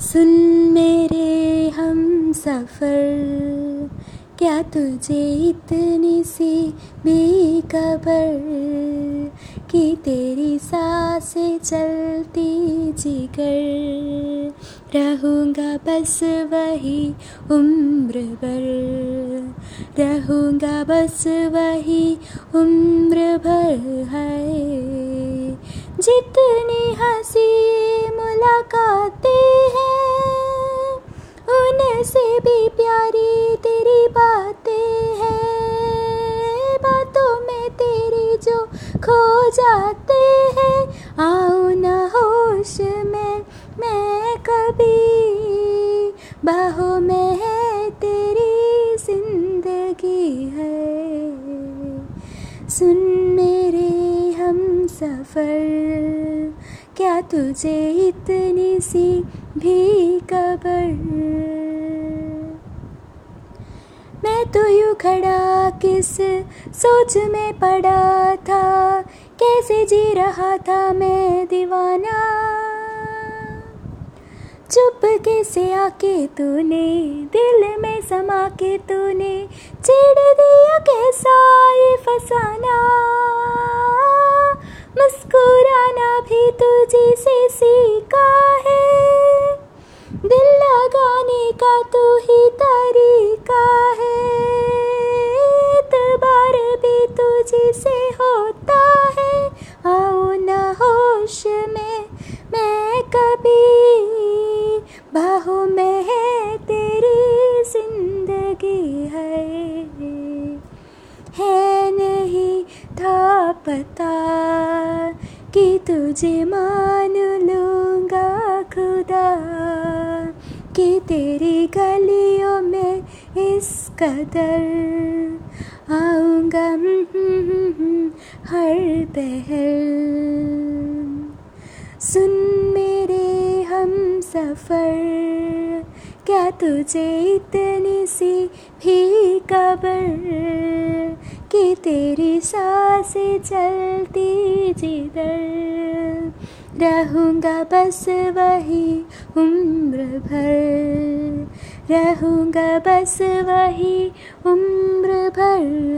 सुन मेरे हम सफ़र, क्या तुझे इतनी सी बेखबर कि तेरी साँसें चलती जिगर? रहूँगा बस वही उम्र भर, रहूँगा बस वही उम्र भर है। जितनी हँसी मुलाकातें उनसे भी प्यारी तेरी बातें हैं, बातों में तेरी जो खो जाते हैं, आओ न होश में मैं कभी बाहों में है तेरी ज़िंदगी है। सुन मेरे हम सफ़र, क्या तुझे इतनी सी भी खबर? मैं तो यूँ खड़ा किस सोच में पड़ा था? कैसे जी रहा था मैं दीवाना? चुप कैसे आके तूने, दिल में समा के तूने चिड़ दिया कैसा ये फसाना? मुस्कुराना भी तुझे से सीखा है। दिल लगाने का तू ही तरीका कभी बाहों में है, तेरी ज़िंदगी है। है नहीं था पता कि तुझे मान लूँगा खुदा, कि तेरी गलियों में इस कदर आऊँगा हर पहल। सुन मेरे हम सफ़र। क्या तुझे इतनी सी भी खबर कि तेरी साँसें चलती जिधर? रहूँगा बस वही उम्र भर। रहूँगा बस वही उम्र भर।